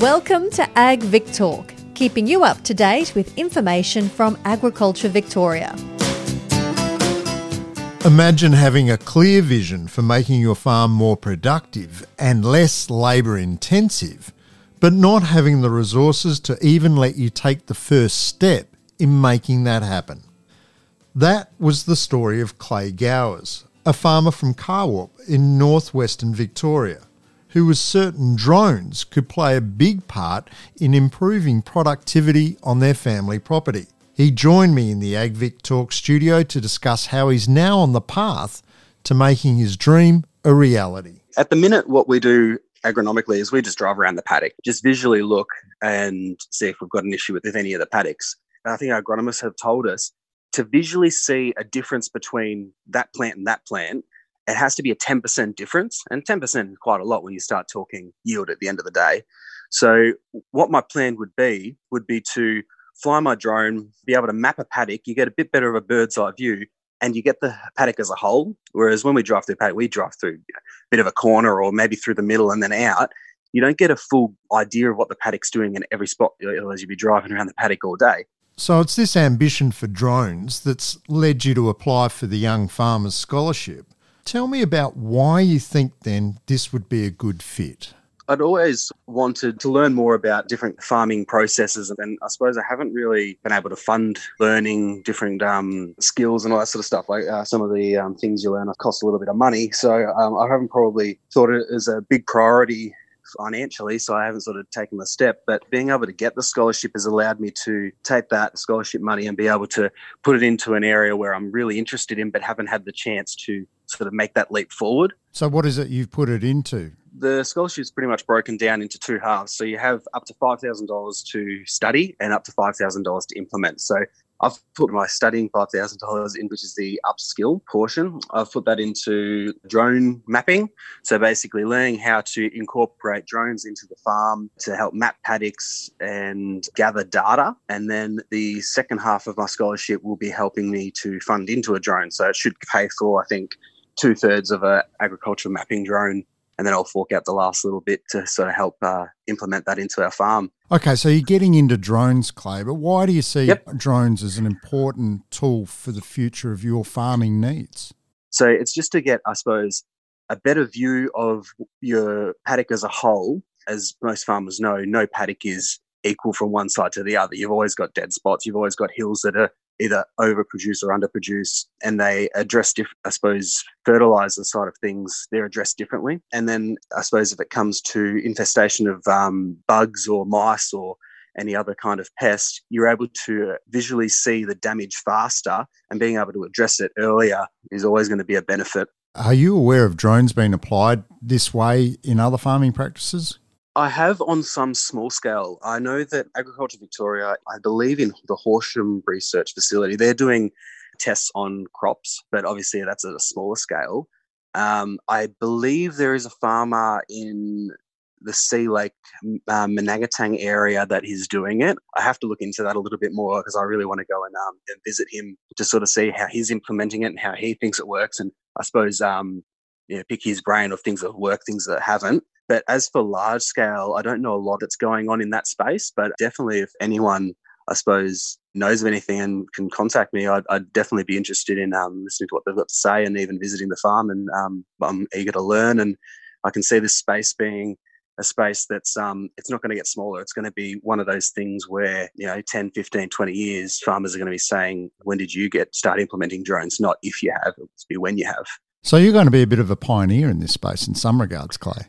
Welcome to Ag Vic Talk, keeping you up to date with information from Agriculture Victoria. Imagine having a clear vision for making your farm more productive and less labour intensive, but not having the resources to even let you take the first step in making that happen. That was the story of Clay Gowers, a farmer from Carwarp in northwestern Victoria, who was certain drones could play a big part in improving productivity on their family property. He joined me in the AgVic Talk studio to discuss how he's now on the path to making his dream a reality. At the minute, what we do agronomically is we just drive around the paddock, just visually look and see if we've got an issue with any of the paddocks. And I think agronomists have told us to visually see a difference between that plant and that plant, it has to be a 10% difference. And 10% is quite a lot when you start talking yield at the end of the day. So, what my plan would be would be to fly my drone, be able to map a paddock, you get a bit better of a bird's eye view and you get the paddock as a whole. Whereas when we drive through paddock, we drive through a bit of a corner or maybe through the middle and then out. You don't get a full idea of what the paddock's doing in every spot as you'd be driving around the paddock all day. So it's this ambition for drones that's led you to apply for the Young Farmers Scholarship. Tell me about why you think then this would be a good fit. I'd always wanted to learn more about different farming processes, and I suppose I haven't really been able to fund learning different um, skills and all that sort of stuff. Like uh, some of the um, things you learn cost a little bit of money, so um, I haven't probably thought it as a big priority financially, so I haven't sort of taken the step. But being able to get the scholarship has allowed me to take that scholarship money and be able to put it into an area where I'm really interested in, but haven't had the chance to sort of make that leap forward. So, what is it you've put it into? the scholarship is pretty much broken down into two halves. So you have up to $5,000 to study and up to $5,000 to implement. So I've put my studying $5,000 in, which is the upskill portion. I've put that into drone mapping. So basically, learning how to incorporate drones into the farm to help map paddocks and gather data. And then the second half of my scholarship will be helping me to fund into a drone. So it should pay for, I think, two thirds of a agricultural mapping drone and then I'll fork out the last little bit to sort of help uh, implement that into our farm. Okay, so you're getting into drones, Clay, but why do you see yep. drones as an important tool for the future of your farming needs? So it's just to get, I suppose, a better view of your paddock as a whole. As most farmers know, no paddock is equal from one side to the other. You've always got dead spots. You've always got hills that are either overproduce or underproduce, and they address, diff- I suppose, fertilizer side of things, they're addressed differently. And then I suppose if it comes to infestation of um, bugs or mice or any other kind of pest, you're able to visually see the damage faster, and being able to address it earlier is always going to be a benefit. Are you aware of drones being applied this way in other farming practices? I have on some small scale. I know that Agriculture Victoria, I believe in the Horsham Research Facility, they're doing tests on crops, but obviously that's at a smaller scale. Um, I believe there is a farmer in the Sea Lake uh, Manangatang area that is doing it. I have to look into that a little bit more because I really want to go and, um, and, visit him to sort of see how he's implementing it and how he thinks it works. And I suppose, um, you know, pick his brain of things that work, things that haven't. But as for large scale, I don't know a lot that's going on in that space. But definitely, if anyone, I suppose, knows of anything and can contact me, I'd, I'd definitely be interested in um, listening to what they've got to say and even visiting the farm. And um, I'm eager to learn. And I can see this space being a space that's um, it's not going to get smaller. It's going to be one of those things where, you know, 10, 15, 20 years, farmers are going to be saying, when did you get start implementing drones? Not if you have, it'll be when you have. So you're going to be a bit of a pioneer in this space in some regards, Clay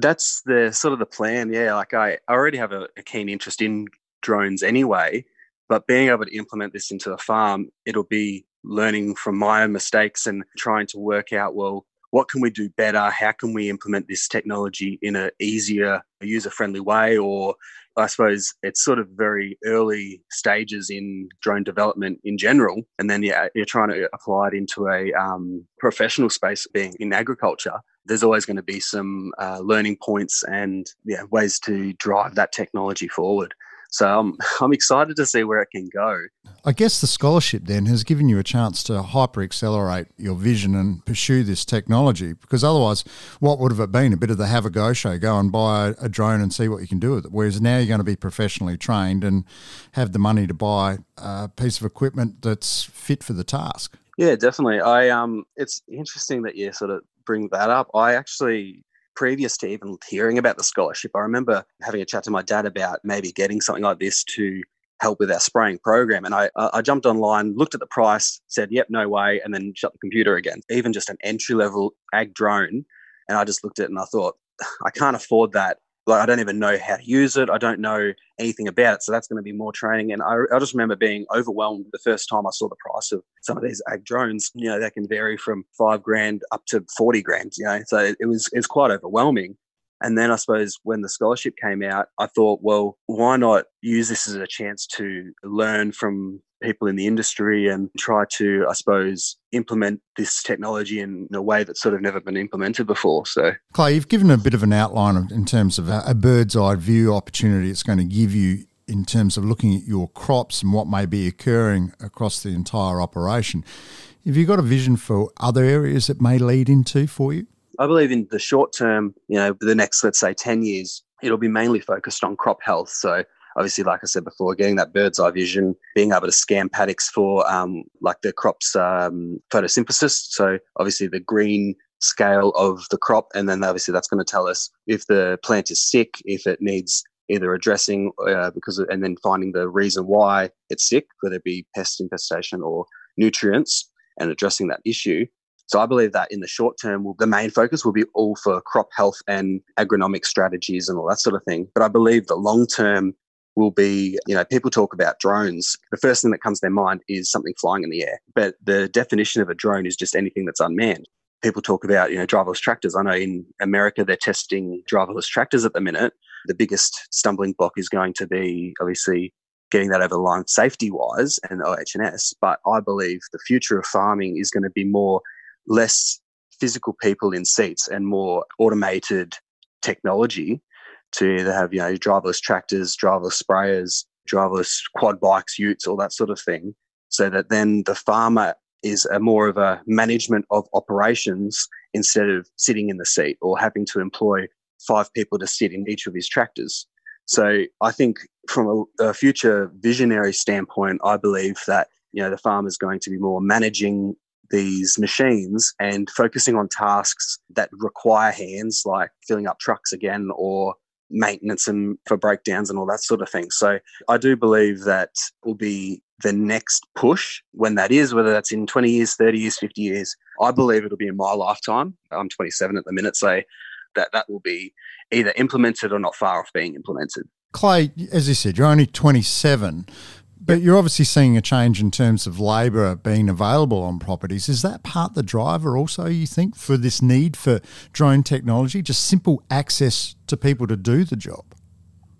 that's the sort of the plan. Yeah, like I, already have a, a, keen interest in drones anyway, but being able to implement this into the farm, it'll be learning from my own mistakes and trying to work out well what can we do better how can we implement this technology in an easier user friendly way or i suppose it's sort of very early stages in drone development in general and then yeah you're trying to apply it into a um, professional space being in agriculture there's always going to be some uh, learning points and yeah, ways to drive that technology forward. So um, I'm excited to see where it can go. I guess the scholarship then has given you a chance to hyper accelerate your vision and pursue this technology because otherwise, what would have it been? A bit of the have a go show, go and buy a drone and see what you can do with it. Whereas now you're going to be professionally trained and have the money to buy a piece of equipment that's fit for the task. Yeah, definitely. I um, it's interesting that you sort of bring that up. I actually previous to even hearing about the scholarship, I remember having a chat to my dad about maybe getting something like this to help with our spraying program. And I, I jumped online, looked at the price, said, yep, no way, and then shut the computer again. Even just an entry level ag drone. And I just looked at it and I thought, I can't afford that like I don't even know how to use it. I don't know anything about it. So that's going to be more training. And I, I, just remember being overwhelmed the first time I saw the price of some of these ag drones. You know, they can vary from five grand up to 40 grand, you know, so it, it was, it's quite overwhelming. And then I suppose when the scholarship came out, I thought, well, why not use this as a chance to learn from people in the industry and try to, I suppose, implement this technology in a way that's sort of never been implemented before. So, Clay, you've given a bit of an outline in terms of a bird's eye view opportunity it's going to give you in terms of looking at your crops and what may be occurring across the entire operation. Have you got a vision for other areas that may lead into for you? I believe in the short term, you know, the next, let's say, 10 years, it'll be mainly focused on crop health. So, obviously, like I said before, getting that bird's eye vision, being able to scan paddocks for um, like the crop's um, photosynthesis. So, obviously, the green scale of the crop. And then, obviously, that's going to tell us if the plant is sick, if it needs either addressing uh, because, of, and then finding the reason why it's sick, whether it be pest infestation or nutrients, and addressing that issue. So I believe that in the short term, the main focus will be all for crop health and agronomic strategies and all that sort of thing. But I believe the long term will be, you know, people talk about drones. The first thing that comes to their mind is something flying in the air. But the definition of a drone is just anything that's unmanned. People talk about, you know, driverless tractors. I know in America they're testing driverless tractors at the minute. The biggest stumbling block is going to be obviously getting that over the line safety wise and OH&S. But I believe the future of farming is going to be more less physical people in seats and more automated technology to either have you know driverless tractors, driverless sprayers, driverless quad bikes, utes, all that sort of thing, so that then the farmer is a more of a management of operations instead of sitting in the seat or having to employ five people to sit in each of his tractors. So I think from a, a future visionary standpoint, I believe that you know the farmer is going to be more managing these machines and focusing on tasks that require hands, like filling up trucks again or maintenance and for breakdowns and all that sort of thing. So I do believe that will be the next push when that is, whether that's in 20 years, 30 years, 50 years. I believe it'll be in my lifetime. I'm 27 at the minute, so that that will be either implemented or not far off being implemented. Clay, as you said, you're only 27. But you're obviously seeing a change in terms of labour being available on properties. Is that part the driver also, you think, for this need for drone technology? Just simple access to people to do the job?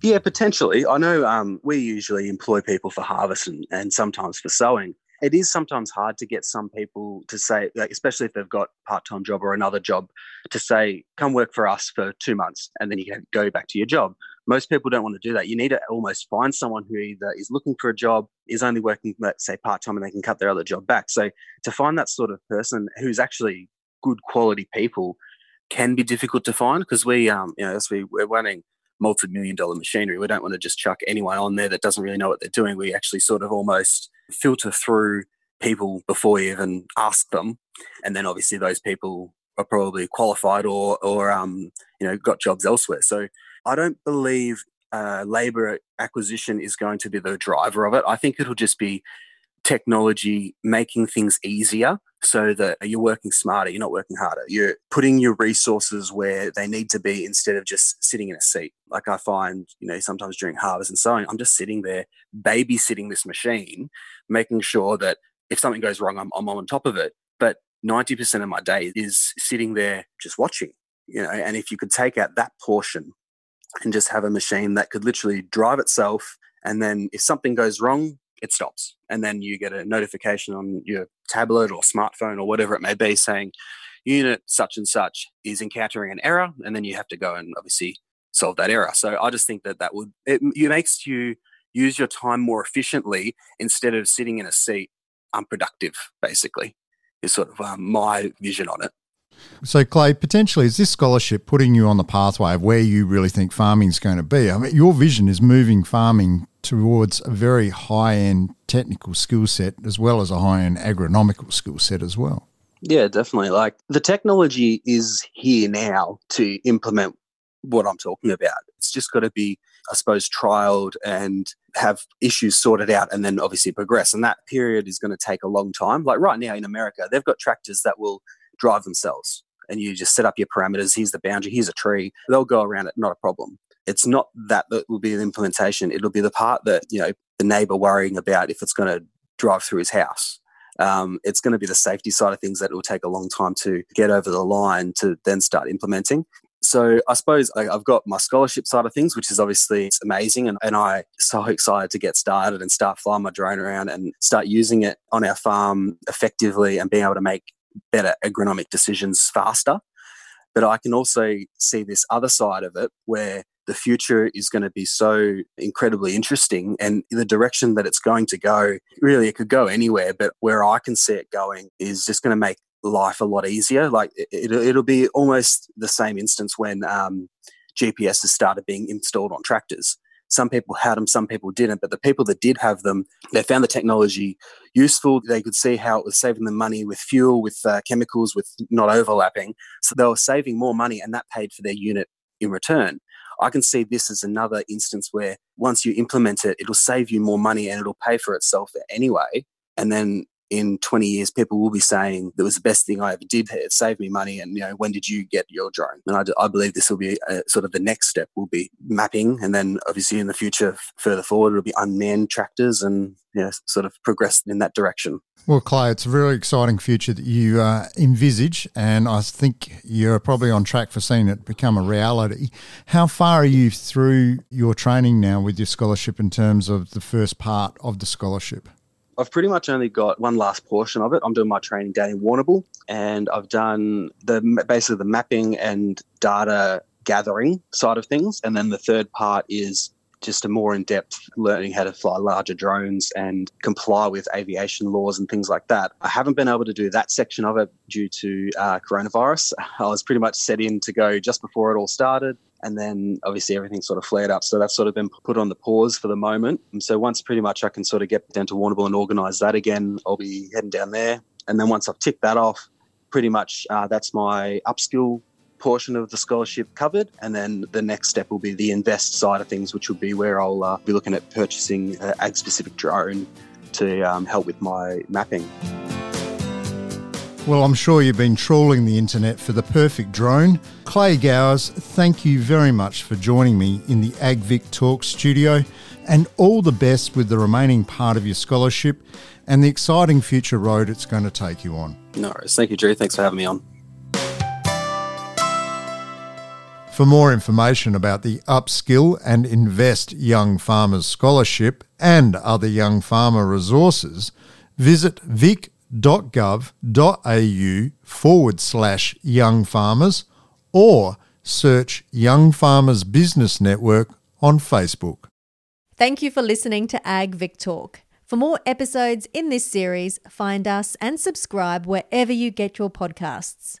Yeah, potentially. I know um, we usually employ people for harvest and, and sometimes for sowing it is sometimes hard to get some people to say, like, especially if they've got part-time job or another job, to say, "Come work for us for two months, and then you can go back to your job." Most people don't want to do that. You need to almost find someone who either is looking for a job, is only working, let's say, part-time, and they can cut their other job back. So to find that sort of person who's actually good quality people can be difficult to find because we, um, you know, as we, we're running multi-million dollar machinery. We don't want to just chuck anyone on there that doesn't really know what they're doing. We actually sort of almost filter through people before you even ask them, and then obviously those people are probably qualified or or um, you know got jobs elsewhere. So I don't believe uh, labor acquisition is going to be the driver of it. I think it'll just be technology making things easier so that you're working smarter, you're not working harder. You're putting your resources where they need to be instead of just sitting in a seat. Like I find, you know, sometimes during harvest and sowing, I'm just sitting there babysitting this machine, making sure that if something goes wrong, I'm, I'm on top of it. But 90% of my day is sitting there just watching, you know, and if you could take out that portion and just have a machine that could literally drive itself and then if something goes wrong it stops. And then you get a notification on your tablet or smartphone or whatever it may be saying unit such and such is encountering an error. And then you have to go and obviously solve that error. So I just think that that would, it, it makes you use your time more efficiently instead of sitting in a seat unproductive, basically, is sort of um, my vision on it. So, Clay, potentially, is this scholarship putting you on the pathway of where you really think farming is going to be? I mean, your vision is moving farming towards a very high end technical skill set as well as a high end agronomical skill set as well. Yeah, definitely. Like the technology is here now to implement what I'm talking about. It's just got to be, I suppose, trialed and have issues sorted out and then obviously progress. And that period is going to take a long time. Like right now in America, they've got tractors that will drive themselves and you just set up your parameters. Here's the boundary, here's a tree. They'll go around it, not a problem. It's not that that will be the implementation. It'll be the part that, you know, the neighbor worrying about if it's going to drive through his house. Um, it's going to be the safety side of things that will take a long time to get over the line to then start implementing so I suppose I've got my scholarship side of things, which is obviously it's amazing, and, and I so excited to get started and start flying my drone around and start using it on our farm effectively and being able to make better agronomic decisions faster. But I can also see this other side of it where the future is going to be so incredibly interesting and the direction that it's going to go really it could go anywhere but where i can see it going is just going to make life a lot easier. Like it, will be almost the same instance when um, GPS has started being installed on tractors. Some people had them, some people didn't. But the people that did have them, they found the technology useful. They could see how it was saving them money with fuel, with uh, chemicals, with not overlapping. So they were saving more money, and that paid for their unit in return. I can see this as another instance where once you implement it, it'll save you more money and it'll pay for itself anyway. And then in 20 years, people will be saying that was the best thing I ever did. It saved me money. And, you know, when did you get your drone? And I, I believe this will be a, sort of the next step will be mapping. And then obviously in the future, further forward, it'll be unmanned tractors and, you know, sort of progress in that direction. Well, Clay, it's a really exciting future that you uh, envisage, and I think you're probably on track for seeing it become a reality. How far are you through your training now with your scholarship in terms of the first part of the scholarship? I've pretty much only got one last portion of it. I'm doing my training down in Warrnambool, and I've done the basically the mapping and data gathering side of things, and then the third part is just a more in-depth learning how to fly larger drones and comply with aviation laws and things like that. I haven't been able to do that section of it due to uh, coronavirus. I was pretty much set in to go just before it all started. And then obviously everything sort of flared up. So that's sort of been put on the pause for the moment. And so once pretty much I can sort of get down to Warrnambool and organise that again, I'll be heading down there. And then once I've ticked that off, pretty much uh, that's my upskill portion of the scholarship covered. And then the next step will be the invest side of things, which will be where I'll uh, be looking at purchasing an ag specific drone to um, help with my mapping. Well, I'm sure you've been trawling the internet for the perfect drone. Clay Gowers, thank you very much for joining me in the AgVic Talk studio, and all the best with the remaining part of your scholarship and the exciting future road it's going to take you on. No worries. Thank you, Drew. Thanks for having me on. For more information about the Upskill and Invest Young Farmers Scholarship and other young farmer resources, visit vic.gov.au forward slash young farmers or search Young Farmers Business Network on Facebook. Thank you for listening to Ag Vic Talk. For more episodes in this series, find us and subscribe wherever you get your podcasts.